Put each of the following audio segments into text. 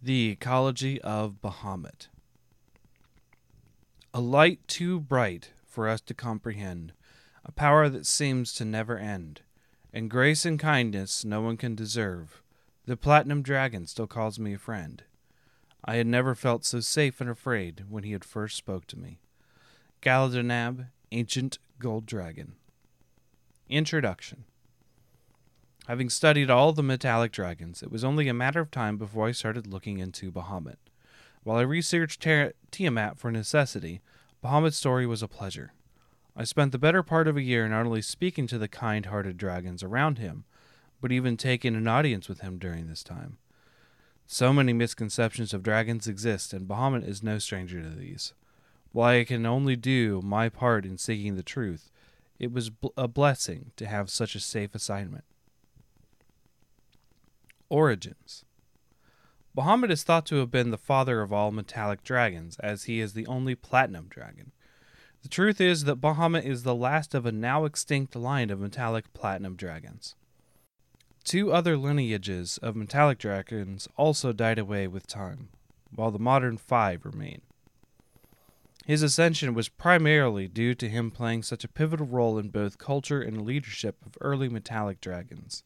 The Ecology of Bahamut. A light too bright for us to comprehend, a power that seems to never end, and grace and kindness no one can deserve. The platinum dragon still calls me a friend. I had never felt so safe and afraid when he had first spoke to me. Galadonab, Ancient Gold Dragon. Introduction. Having studied all the metallic dragons, it was only a matter of time before I started looking into Bahamut. While I researched Ter- Tiamat for necessity, Bahamut's story was a pleasure. I spent the better part of a year not only speaking to the kind hearted dragons around him, but even taking an audience with him during this time. So many misconceptions of dragons exist, and Bahamut is no stranger to these. While I can only do my part in seeking the truth, it was a blessing to have such a safe assignment. Origins Bahamut is thought to have been the father of all metallic dragons, as he is the only platinum dragon. The truth is that Bahamut is the last of a now extinct line of metallic platinum dragons. Two other lineages of metallic dragons also died away with time, while the modern five remain. His ascension was primarily due to him playing such a pivotal role in both culture and leadership of early metallic dragons,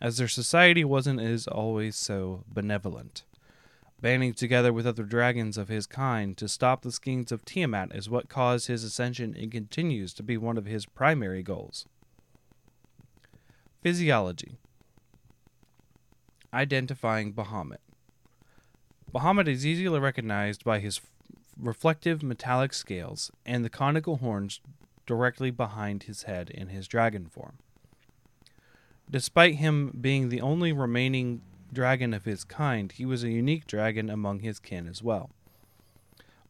as their society wasn't as always so benevolent. Banding together with other dragons of his kind to stop the schemes of Tiamat is what caused his ascension and continues to be one of his primary goals. Physiology Identifying Bahamut Bahamut is easily recognized by his reflective metallic scales and the conical horns directly behind his head in his dragon form. Despite him being the only remaining dragon of his kind, he was a unique dragon among his kin as well.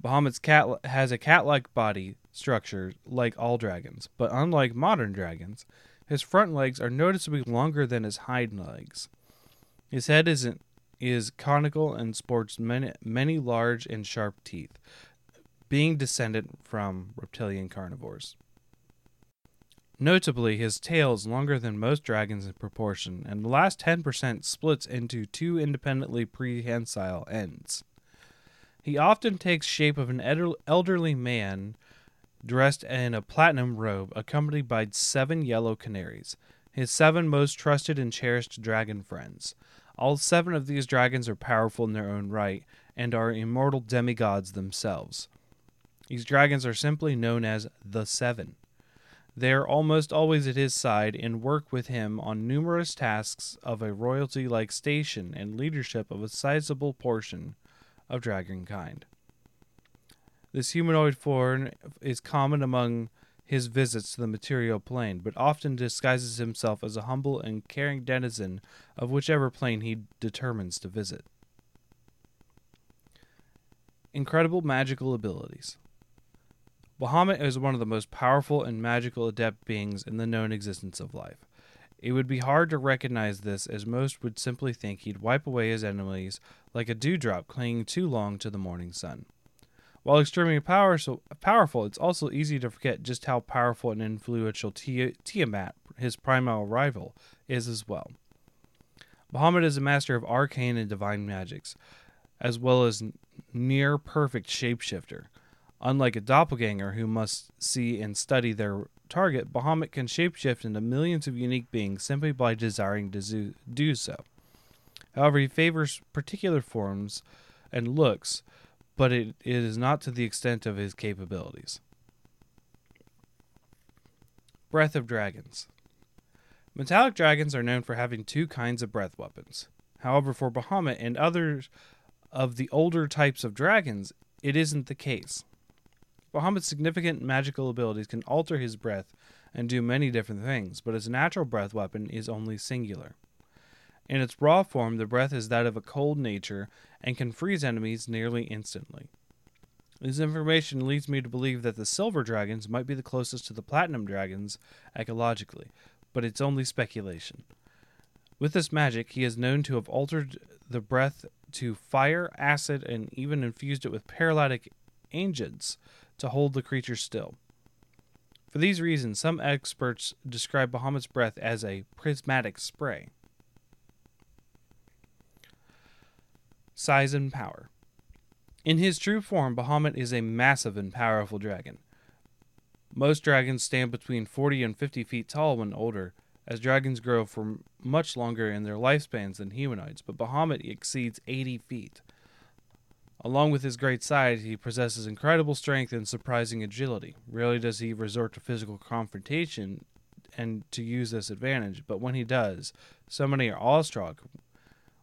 Bahamut's cat has a cat-like body structure like all dragons, but unlike modern dragons, his front legs are noticeably longer than his hind legs. His head is is conical and sports many, many large and sharp teeth, being descended from reptilian carnivores. Notably, his tail is longer than most dragons in proportion, and the last 10% splits into two independently prehensile ends. He often takes shape of an elderly man dressed in a platinum robe, accompanied by seven yellow canaries, his seven most trusted and cherished dragon friends. All seven of these dragons are powerful in their own right and are immortal demigods themselves. These dragons are simply known as the Seven. They are almost always at his side and work with him on numerous tasks of a royalty like station and leadership of a sizable portion of dragonkind. This humanoid form is common among his visits to the material plane, but often disguises himself as a humble and caring denizen of whichever plane he determines to visit. Incredible magical abilities. Bahamut is one of the most powerful and magical adept beings in the known existence of life. It would be hard to recognize this, as most would simply think he'd wipe away his enemies like a dewdrop clinging too long to the morning sun. While extremely power, so powerful, it's also easy to forget just how powerful and influential Tiamat, his primal rival, is as well. Bahamut is a master of arcane and divine magics, as well as near perfect shapeshifter. Unlike a doppelganger who must see and study their target, Bahamut can shapeshift into millions of unique beings simply by desiring to do so. However, he favors particular forms and looks, but it, it is not to the extent of his capabilities. Breath of Dragons Metallic dragons are known for having two kinds of breath weapons. However, for Bahamut and others of the older types of dragons, it isn't the case. Bahamut's significant magical abilities can alter his breath and do many different things, but his natural breath weapon is only singular. In its raw form, the breath is that of a cold nature and can freeze enemies nearly instantly. This information leads me to believe that the silver dragons might be the closest to the platinum dragons ecologically, but it's only speculation. With this magic, he is known to have altered the breath to fire, acid, and even infused it with paralytic agents to hold the creature still. For these reasons, some experts describe Bahamut's breath as a prismatic spray. Size and power. In his true form, Bahamut is a massive and powerful dragon. Most dragons stand between 40 and 50 feet tall when older, as dragons grow for much longer in their lifespans than humanoids, but Bahamut exceeds 80 feet. Along with his great size, he possesses incredible strength and surprising agility. Rarely does he resort to physical confrontation and to use this advantage, but when he does, so many are awestruck,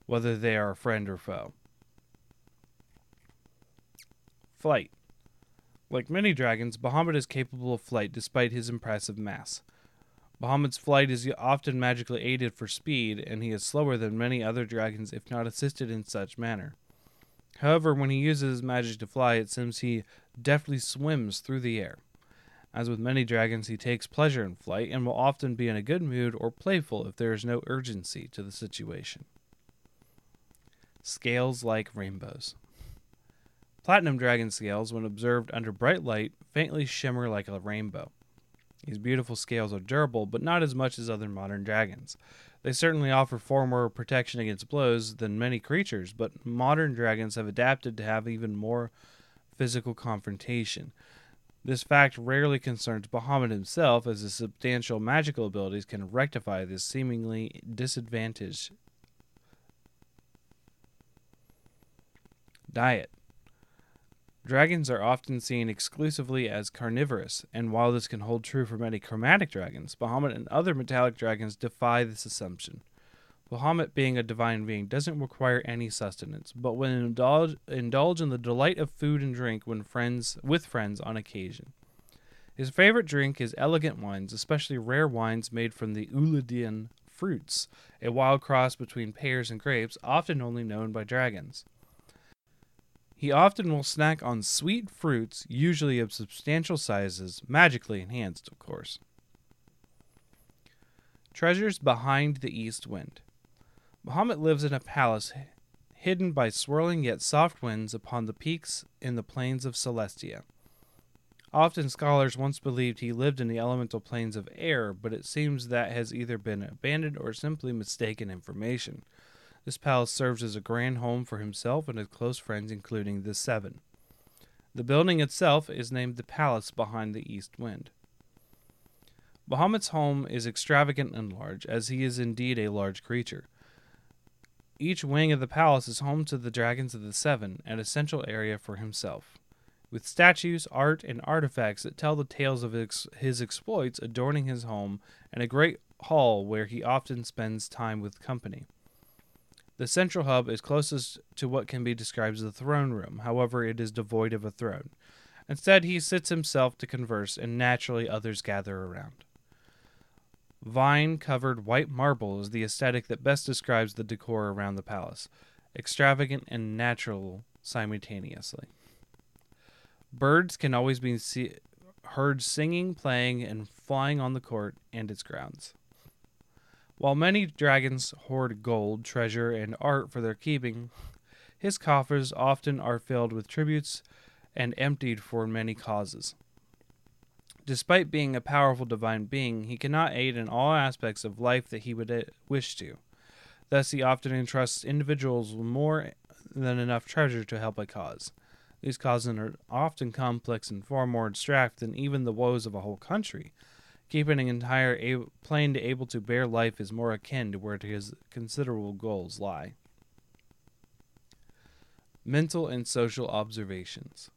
whether they are friend or foe. Flight. Like many dragons, Bahamut is capable of flight despite his impressive mass. Bahamut's flight is often magically aided for speed, and he is slower than many other dragons if not assisted in such manner. However, when he uses his magic to fly, it seems he deftly swims through the air. As with many dragons, he takes pleasure in flight and will often be in a good mood or playful if there is no urgency to the situation. Scales like rainbows. Platinum dragon scales, when observed under bright light, faintly shimmer like a rainbow. These beautiful scales are durable, but not as much as other modern dragons. They certainly offer far more protection against blows than many creatures, but modern dragons have adapted to have even more physical confrontation. This fact rarely concerns Bahamut himself, as his substantial magical abilities can rectify this seemingly disadvantage. Diet Dragons are often seen exclusively as carnivorous, and while this can hold true for many chromatic dragons, Bahamut and other metallic dragons defy this assumption. Bahamut, being a divine being, doesn't require any sustenance, but will indulge, indulge in the delight of food and drink when friends with friends on occasion. His favorite drink is elegant wines, especially rare wines made from the Ulidian fruits, a wild cross between pears and grapes, often only known by dragons. He often will snack on sweet fruits, usually of substantial sizes, magically enhanced, of course. Treasures behind the east wind. Bahamut lives in a palace hidden by swirling yet soft winds upon the peaks in the plains of Celestia. Often scholars once believed he lived in the elemental planes of air, but it seems that has either been abandoned or simply mistaken information. This palace serves as a grand home for himself and his close friends, including the Seven. The building itself is named the Palace Behind the East Wind. Bahamut's home is extravagant and large, as he is indeed a large creature. Each wing of the palace is home to the Dragons of the Seven, an essential area for himself. With statues, art, and artifacts that tell the tales of his, his exploits adorning his home, and a great hall where he often spends time with company. The central hub is closest to what can be described as the throne room, however, it is devoid of a throne. Instead, he sits himself to converse, and naturally others gather around. Vine covered white marble is the aesthetic that best describes the decor around the palace, extravagant and natural simultaneously. Birds can always be see- heard singing, playing, and flying on the court and its grounds. While many dragons hoard gold, treasure, and art for their keeping, his coffers often are filled with tributes and emptied for many causes. Despite being a powerful divine being, he cannot aid in all aspects of life that he would uh, wish to. Thus, he often entrusts individuals with more than enough treasure to help a cause. These causes are often complex and far more abstract than even the woes of a whole country, Keeping an entire plane to able to bear life is more akin to where his considerable goals lie. Mental and social observations.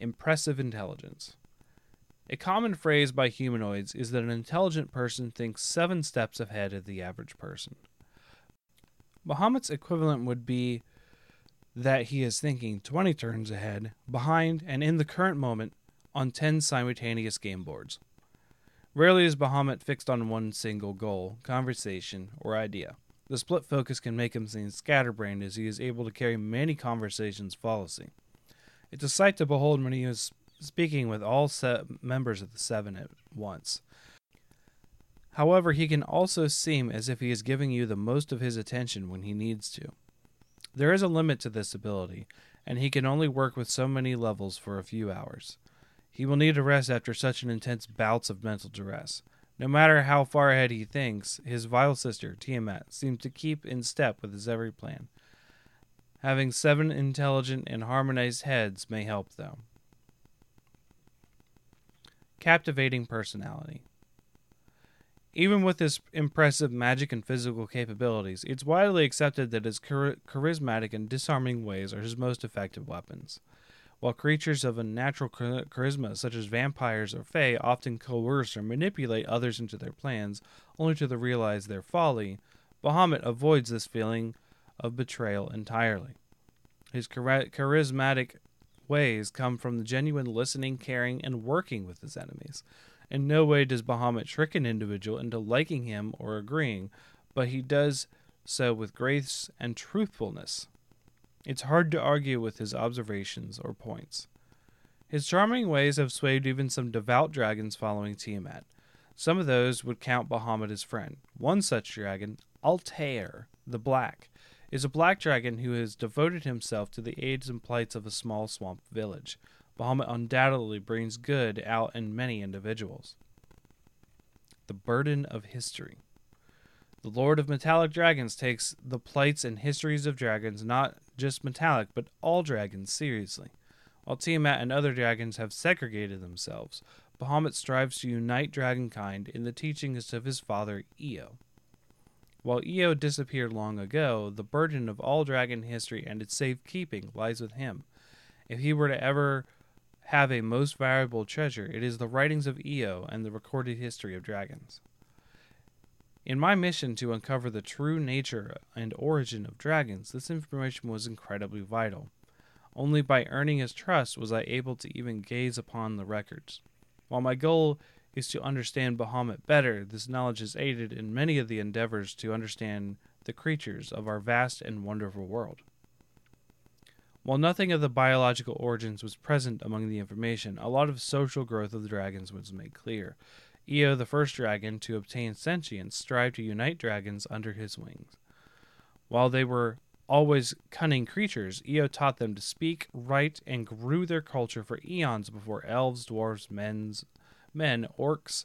Impressive intelligence. A common phrase by humanoids is that an intelligent person thinks seven steps ahead of the average person. Bahamut's equivalent would be that he is thinking 20 turns ahead, behind, and in the current moment on 10 simultaneous game boards. Rarely is Bahamut fixed on one single goal, conversation, or idea. The split focus can make him seem scatterbrained as he is able to carry many conversations flawlessly. It's a sight to behold when he is speaking with all se- members of the Seven at once. However, he can also seem as if he is giving you the most of his attention when he needs to. There is a limit to this ability, and he can only work with so many levels for a few hours. He will need a rest after such an intense bouts of mental duress. No matter how far ahead he thinks, his vile sister, Tiamat, seems to keep in step with his every plan. Having seven intelligent and harmonized heads may help, though. Captivating personality. Even with his impressive magic and physical capabilities, it's widely accepted that his char- charismatic and disarming ways are his most effective weapons. While creatures of unnatural char- charisma, such as vampires or fae, often coerce or manipulate others into their plans, only to realize their folly, Bahamut avoids this feeling of betrayal entirely. His charismatic ways come from the genuine listening, caring, and working with his enemies. In no way does Bahamut trick an individual into liking him or agreeing, but he does so with grace and truthfulness. It's hard to argue with his observations or points. His charming ways have swayed even some devout dragons following Tiamat. Some of those would count Bahamut as friend. One such dragon, Altair the Black, is a black dragon who has devoted himself to the aids and plights of a small swamp village. Bahamut undoubtedly brings good out in many individuals. The burden of history. The Lord of Metallic Dragons takes the plights and histories of dragons, not just metallic, but all dragons, seriously. While Tiamat and other dragons have segregated themselves, Bahamut strives to unite dragonkind in the teachings of his father Io. While Io disappeared long ago, the burden of all dragon history and its safekeeping lies with him. If he were to ever have a most valuable treasure, it is the writings of Io and the recorded history of dragons. In my mission to uncover the true nature and origin of dragons, this information was incredibly vital. Only by earning his trust was I able to even gaze upon the records. While my goal is to understand Bahamut better, this knowledge has aided in many of the endeavors to understand the creatures of our vast and wonderful world. While nothing of the biological origins was present among the information, a lot of social growth of the dragons was made clear. Io, the first dragon to obtain sentience, strived to unite dragons under his wings. While they were always cunning creatures, Io taught them to speak, write, and grew their culture for eons before elves, dwarves, men's, men, orcs,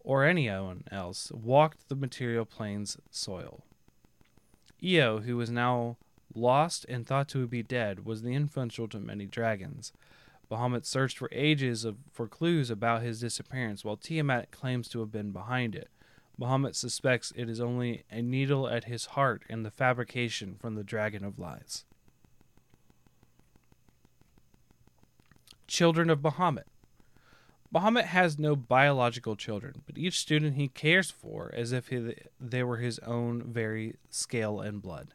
or anyone else walked the material plane's soil. Io, who was now lost and thought to be dead, was the influential to many dragons. Bahamut searched for ages of, for clues about his disappearance, while Tiamat claims to have been behind it. Bahamut suspects it is only a needle at his heart and the fabrication from the dragon of lies. Children of Bahamut. Bahamut has no biological children, but each student he cares for as if he, they were his own very scale and blood.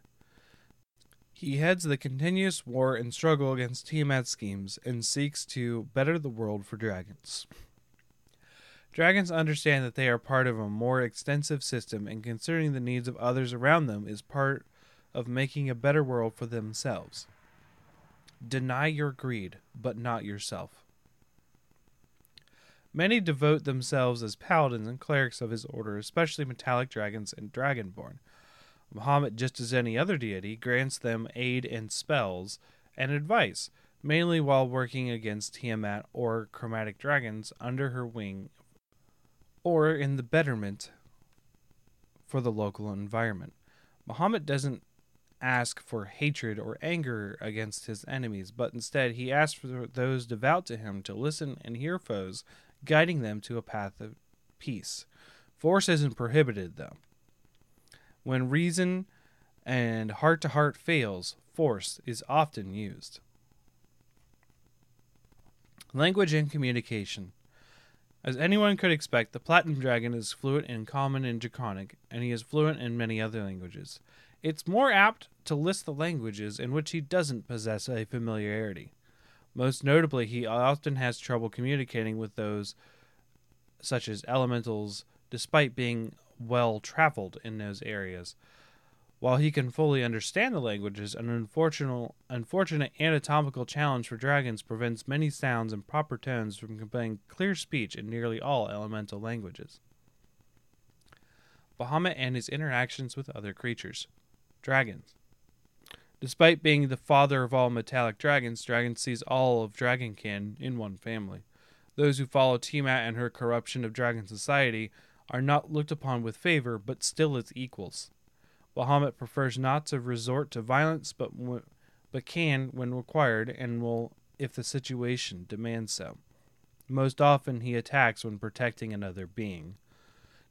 He heads the continuous war and struggle against Tiamat's schemes and seeks to better the world for dragons. Dragons understand that they are part of a more extensive system, and considering the needs of others around them is part of making a better world for themselves. Deny your greed, but not yourself. Many devote themselves as paladins and clerics of his order, especially metallic dragons and dragonborn. Bahamut, just as any other deity, grants them aid and spells and advice, mainly while working against Tiamat or chromatic dragons under her wing or in the betterment for the local environment. Bahamut doesn't ask for hatred or anger against his enemies, but instead he asks for those devout to him to listen and hear foes, guiding them to a path of peace. Force isn't prohibited, though. When reason and heart to heart fails, force is often used. Language and communication. As anyone could expect, the Platinum Dragon is fluent in Common and Draconic, and he is fluent in many other languages. It's more apt to list the languages in which he doesn't possess a familiarity. Most notably, he often has trouble communicating with those such as elementals, despite being well traveled in those areas. While he can fully understand the languages, an unfortunate, unfortunate anatomical challenge for dragons prevents many sounds and proper tones from conveying clear speech in nearly all elemental languages. Bahamut and his interactions with other creatures. Dragons. Despite being the father of all metallic dragons, Dragon sees all of Dragonkin in one family. Those who follow Tiamat and her corruption of dragon society are not looked upon with favor, but still as equals. Bahamut prefers not to resort to violence, but w- but can when required, and will if the situation demands so. Most often, he attacks when protecting another being.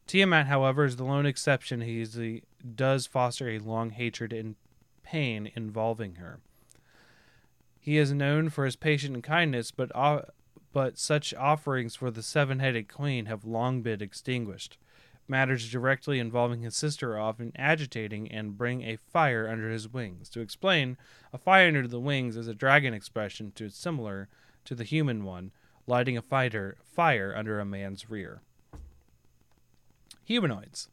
Tiamat, however, is the lone exception. He does foster a long hatred and pain involving her. He is known for his patience and kindness, but but such offerings for the seven-headed queen have long been extinguished. Matters directly involving his sister are often agitating and bring a fire under his wings. To explain, a fire under the wings is a dragon expression to similar to the human one, lighting a fighter, fire under a man's rear. Humanoids.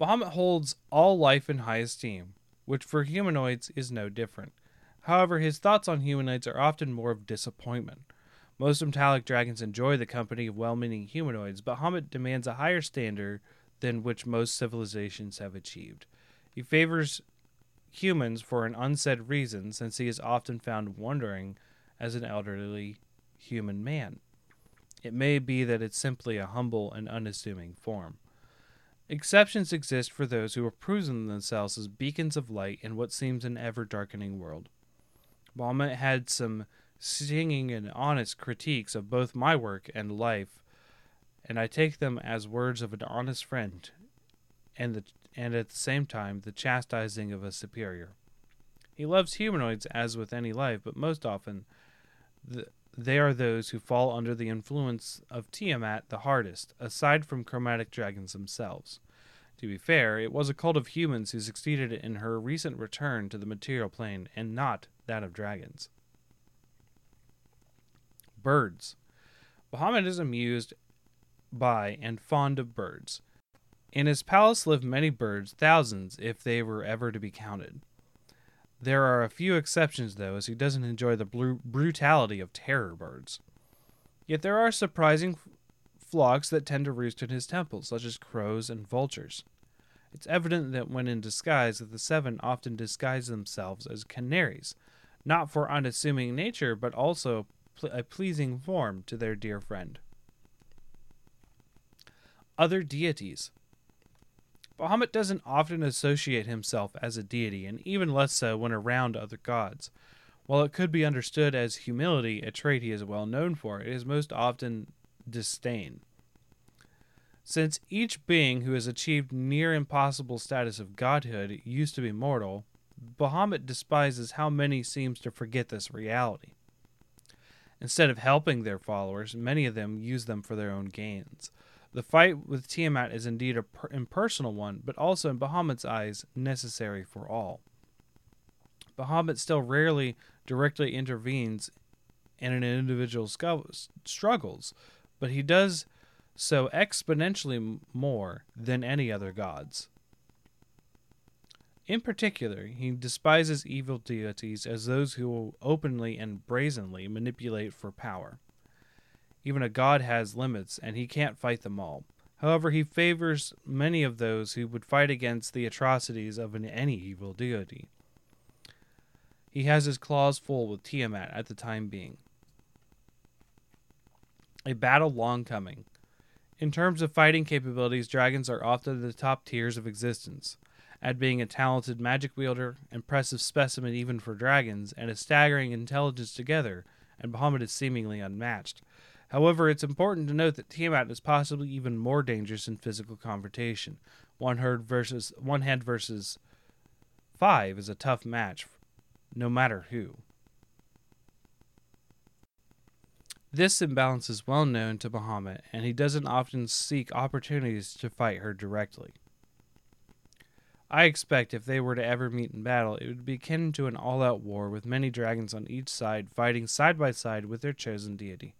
Bahamut holds all life in high esteem, which for humanoids is no different. However, his thoughts on humanoids are often more of disappointment. Most metallic dragons enjoy the company of well meaning humanoids, but Bahamut demands a higher standard than which most civilizations have achieved. He favors humans for an unsaid reason, since he is often found wandering as an elderly human man. It may be that it's simply a humble and unassuming form. Exceptions exist for those who have proven themselves as beacons of light in what seems an ever darkening world. Bahamut had some stinging and honest critiques of both my work and life, and I take them as words of an honest friend, and the and at the same time the chastising of a superior. He loves humanoids as with any life, but most often the, they are those who fall under the influence of Tiamat the hardest, aside from chromatic dragons themselves. To be fair, it was a cult of humans who succeeded in her recent return to the material plane, and not that of dragons. Birds. Bahamut is amused by and fond of birds. In his palace live many birds, thousands if they were ever to be counted. There are a few exceptions, though, as he doesn't enjoy the br- brutality of terror birds. Yet there are surprising f- flocks that tend to roost in his temples, such as crows and vultures. It's evident that when in disguise the seven often disguise themselves as canaries, not for unassuming nature, but also pl- a pleasing form to their dear friend. Other deities. Bahamut doesn't often associate himself as a deity, and even less so when around other gods. While it could be understood as humility, a trait he is well known for, it is most often disdain. Since each being who has achieved near impossible status of godhood used to be mortal, Bahamut despises how many seems to forget this reality. Instead of helping their followers, many of them use them for their own gains. The fight with Tiamat is indeed a per- impersonal one, but also in Bahamut's eyes necessary for all. Bahamut still rarely directly intervenes in an individual's struggles, but he does so exponentially more than any other gods. In particular, he despises evil deities as those who will openly and brazenly manipulate for power. Even a god has limits, and he can't fight them all. However, he favors many of those who would fight against the atrocities of an, any evil deity. He has his claws full with Tiamat at the time being. A battle long coming. In terms of fighting capabilities, dragons are often the top tiers of existence at being a talented magic wielder, impressive specimen even for dragons, and a staggering intelligence together, and Bahamut is seemingly unmatched. However, it's important to note that Tiamat is possibly even more dangerous in physical confrontation. One herd versus one hand versus five is a tough match, no matter who. This imbalance is well known to Bahamut, and he doesn't often seek opportunities to fight her directly. I expect if they were to ever meet in battle, it would be akin to an all out war with many dragons on each side fighting side by side with their chosen deity.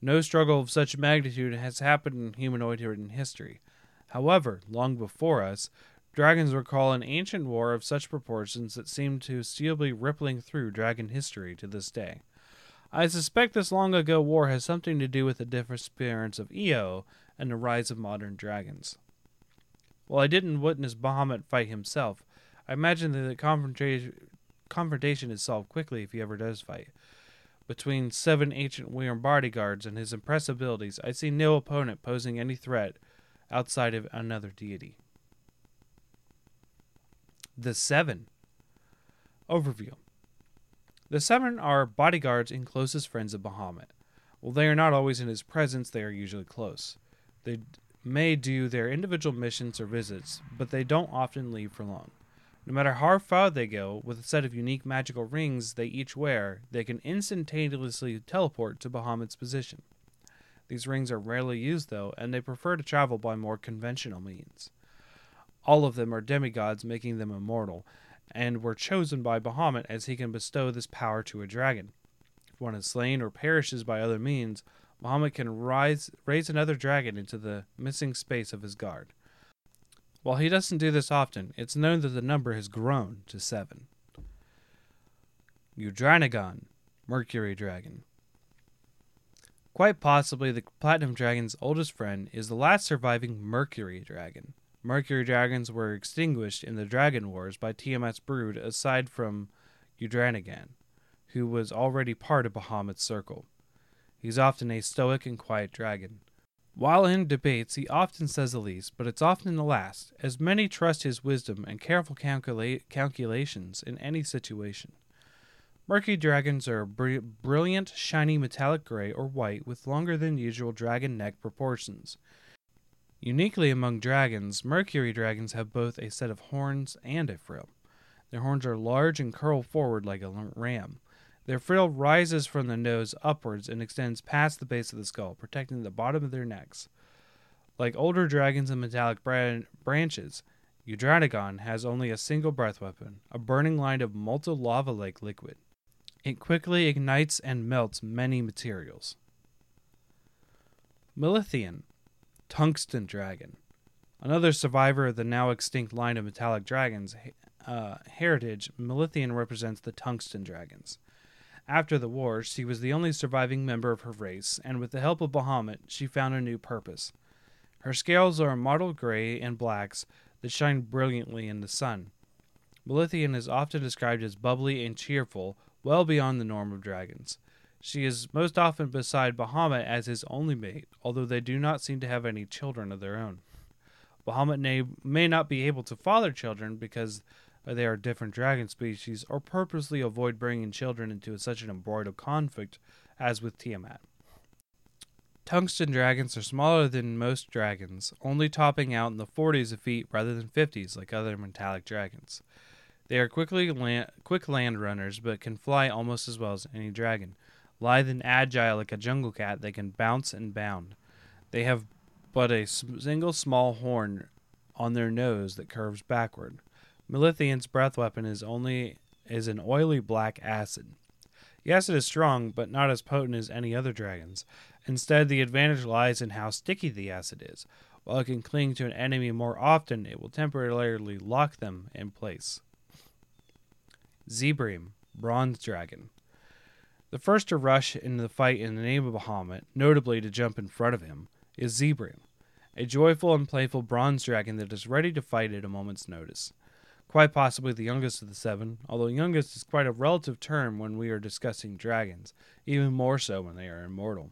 No struggle of such magnitude has happened in humanoid history. However, long before us, dragons recall an ancient war of such proportions that seem to still be rippling through dragon history to this day. I suspect this long ago war has something to do with the disappearance of Io and the rise of modern dragons. While I didn't witness Bahamut fight himself, I imagine that the confrontation, confrontation is solved quickly if he ever does fight. Between seven ancient Wyrm bodyguards and his impressive abilities, I see no opponent posing any threat outside of another deity. The Seven. Overview The Seven are bodyguards and closest friends of Bahamut. While they are not always in his presence, they are usually close. They may do their individual missions or visits, but they don't often leave for long. No matter how far they go, with a set of unique magical rings they each wear, they can instantaneously teleport to Bahamut's position. These rings are rarely used, though, and they prefer to travel by more conventional means. All of them are demigods, making them immortal, and were chosen by Bahamut as he can bestow this power to a dragon. If one is slain or perishes by other means, Bahamut can rise, raise another dragon into the missing space of his guard. While he doesn't do this often, it's known that the number has grown to seven. Eudranagon, Mercury Dragon. Quite possibly, the Platinum Dragon's oldest friend is the last surviving Mercury Dragon. Mercury dragons were extinguished in the Dragon Wars by Tiamat's brood aside from Eudranagon, who was already part of Bahamut's circle. He's often a stoic and quiet dragon. While in debates, he often says the least, but it's often the last, as many trust his wisdom and careful calcula- calculations in any situation. Mercury dragons are br- brilliant, shiny metallic gray or white with longer than usual dragon neck proportions. Uniquely among dragons, Mercury dragons have both a set of horns and a frill. Their horns are large and curl forward like a ram. Their frill rises from the nose upwards and extends past the base of the skull, protecting the bottom of their necks. Like older dragons and metallic bran- branches, Eudranagon has only a single breath weapon, a burning line of molten lava like liquid. It quickly ignites and melts many materials. Milithian, Tungsten Dragon. Another survivor of the now extinct line of metallic dragons uh, heritage, Milithian represents the Tungsten Dragons. After the war, she was the only surviving member of her race, and with the help of Bahamut, she found a new purpose. Her scales are mottled gray and blacks that shine brilliantly in the sun. Milithian is often described as bubbly and cheerful, well beyond the norm of dragons. She is most often beside Bahamut as his only mate, although they do not seem to have any children of their own. Bahamut may, may not be able to father children because they are different dragon species, or purposely avoid bringing children into such an embroiled conflict as with Tiamat. Tungsten dragons are smaller than most dragons, only topping out in the 40s of feet rather than 50s like other metallic dragons. They are quickly land, quick land runners, but can fly almost as well as any dragon. Lithe and agile like a jungle cat, they can bounce and bound. They have but a single small horn on their nose that curves backward. Milithian's breath weapon is only is an oily black acid. The acid is strong, but not as potent as any other dragon's. Instead, the advantage lies in how sticky the acid is. While it can cling to an enemy more often, it will temporarily lock them in place. Zebream, Bronze Dragon. The first to rush into the fight in the name of Bahamut, notably to jump in front of him, is Zebream, a joyful and playful bronze dragon that is ready to fight at a moment's notice quite possibly the youngest of the seven, although youngest is quite a relative term when we are discussing dragons, even more so when they are immortal.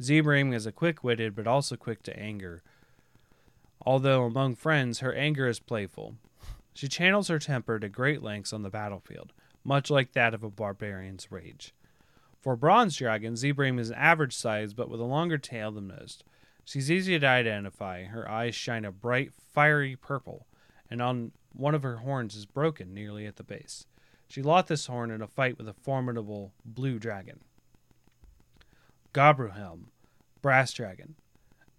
Zebream is a quick witted but also quick to anger. Although among friends, her anger is playful. She channels her temper to great lengths on the battlefield, much like that of a barbarian's rage. For bronze dragon, Zebream is average size but with a longer tail than most. She's easy to identify. Her eyes shine a bright, fiery purple, and on one of her horns is broken nearly at the base. She lost this horn in a fight with a formidable blue dragon. Gobruhelm, Brass Dragon.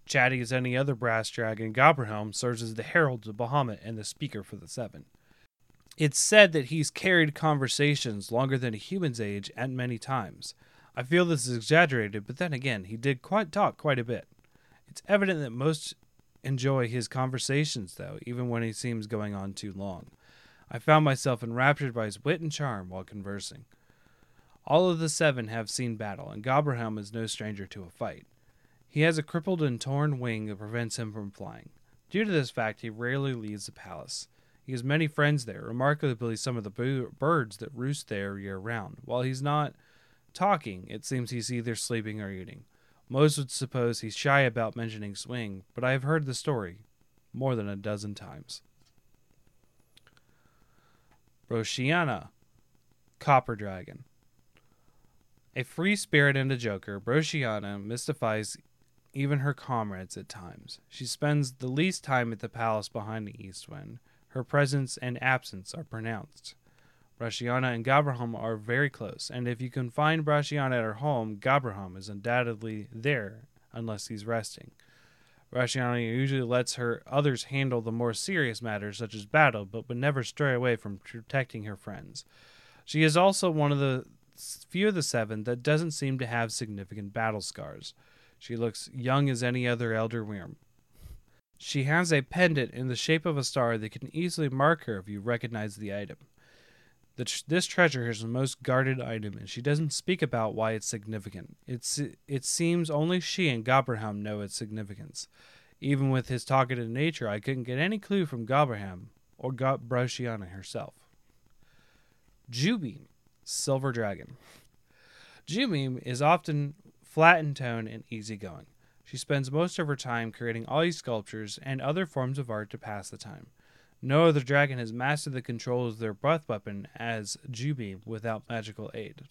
Chatty as any other brass dragon, Gobruhelm serves as the herald of Bahamut and the speaker for the Seven. It's said that he's carried conversations longer than a human's age at many times. I feel this is exaggerated, but then again, he did quite talk quite a bit. It's evident that most enjoy his conversations, though, even when he seems going on too long. I found myself enraptured by his wit and charm while conversing. All of the seven have seen battle, and Gobruhelm is no stranger to a fight. He has a crippled and torn wing that prevents him from flying. Due to this fact, he rarely leaves the palace. He has many friends there, remarkably some of the birds that roost there year round. While he's not talking, it seems he's either sleeping or eating. Most would suppose he's shy about mentioning swing, but I have heard the story more than a dozen times. Broshiana, Copper Dragon. A free spirit and a joker, Broshiana mystifies even her comrades at times. She spends the least time at the palace behind the east wind. Her presence and absence are pronounced. Brashiana and Gabraham are very close, and if you can find Brashiana at her home, Gabraham is undoubtedly there unless he's resting. Brashiana usually lets her others handle the more serious matters such as battle, but would never stray away from protecting her friends. She is also one of the few of the seven that doesn't seem to have significant battle scars. She looks young as any other Elder Wyrm. She has a pendant in the shape of a star that can easily mark her if you recognize the item. Tr- this treasure is the most guarded item, and she doesn't speak about why it's significant. It's, it seems only she and Gabraham know its significance. Even with his talkative nature, I couldn't get any clue from Gabraham or Brashiana herself. Jubeam, Silver Dragon. Jubeam is often flat in tone and easygoing. She spends most of her time creating all these sculptures and other forms of art to pass the time. No other dragon has mastered the controls of their breath weapon as Jubeam without magical aid.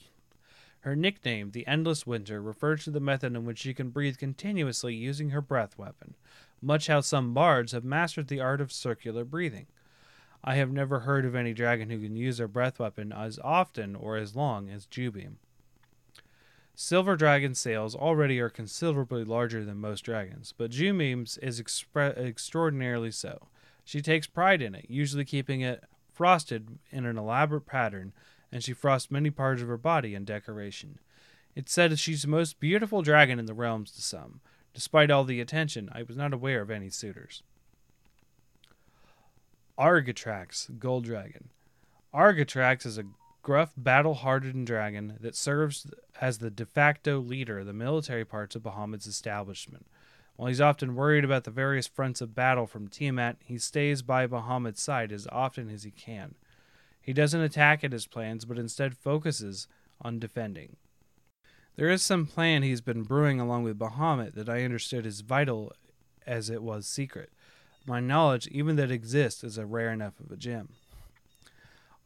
Her nickname, the Endless Winter, refers to the method in which she can breathe continuously using her breath weapon, much how some bards have mastered the art of circular breathing. I have never heard of any dragon who can use their breath weapon as often or as long as Jubeam. Silver Dragon sails already are considerably larger than most dragons, but Jubeam's is expre- extraordinarily so. She takes pride in it, usually keeping it frosted in an elaborate pattern, and she frosts many parts of her body in decoration. It's said she's the most beautiful dragon in the realms to some. Despite all the attention, I was not aware of any suitors. Argatrax, Gold Dragon. Argatrax is a gruff, battle hardened dragon that serves as the de facto leader of the military parts of Bahamut's establishment. While he's often worried about the various fronts of battle from Tiamat, he stays by Bahamut's side as often as he can. He doesn't attack at his plans, but instead focuses on defending. There is some plan he's been brewing along with Bahamut that I understood is vital as it was secret. My knowledge, even that it exists, is a rare enough of a gem.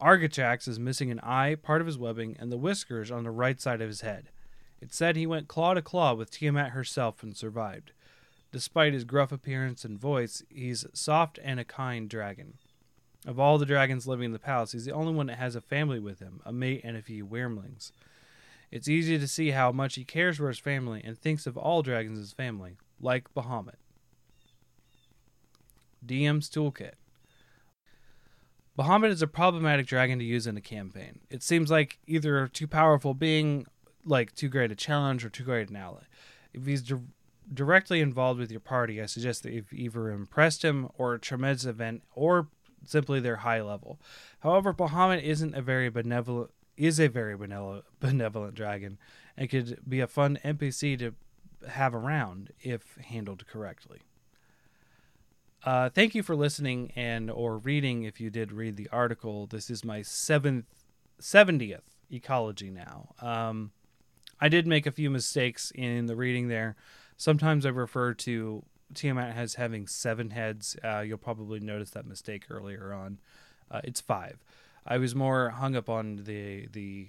Argatrax is missing an eye, part of his webbing, and the whiskers on the right side of his head. It's said he went claw to claw with Tiamat herself and survived. Despite his gruff appearance and voice, he's soft and a kind dragon. Of all the dragons living in the palace, he's the only one that has a family with him, a mate and a few wyrmlings. It's easy to see how much he cares for his family and thinks of all dragons as family, like Bahamut. DM's Toolkit Bahamut is a problematic dragon to use in a campaign. It seems like either too powerful being, like too great a challenge, or too great an ally. If he's directly involved with your party, I suggest that you've either impressed him or a tremendous event, or simply their high level. However, Bahamut isn't a very benevolent is a very benevolent dragon and could be a fun NPC to have around if handled correctly. Uh, thank you for listening and or reading if you did read the article. This is my seventh, seventieth ecology now. Um, I did make a few mistakes in the reading there. Sometimes I refer to Tiamat as having seven heads. Uh, you'll probably notice that mistake earlier on. Uh, it's five. I was more hung up on the the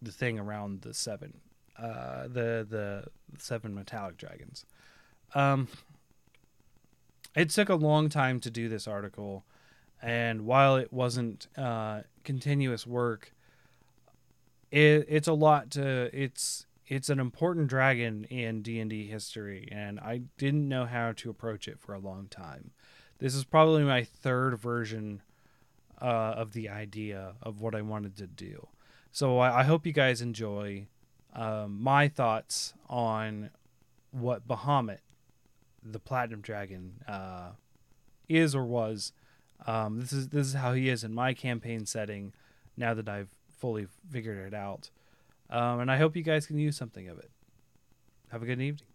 the thing around the seven, uh, the the seven metallic dragons. Um, it took a long time to do this article, and while it wasn't uh, continuous work, it, it's a lot to it's it's an important dragon in D&D history and I didn't know how to approach it for a long time. This is probably my third version uh, of the idea of what I wanted to do. So I, I hope you guys enjoy um, my thoughts on what Bahamut the Platinum Dragon uh, is or was. Um, this is this is how he is in my campaign setting. Now that I've fully figured it out, um, and I hope you guys can use something of it. Have a good evening.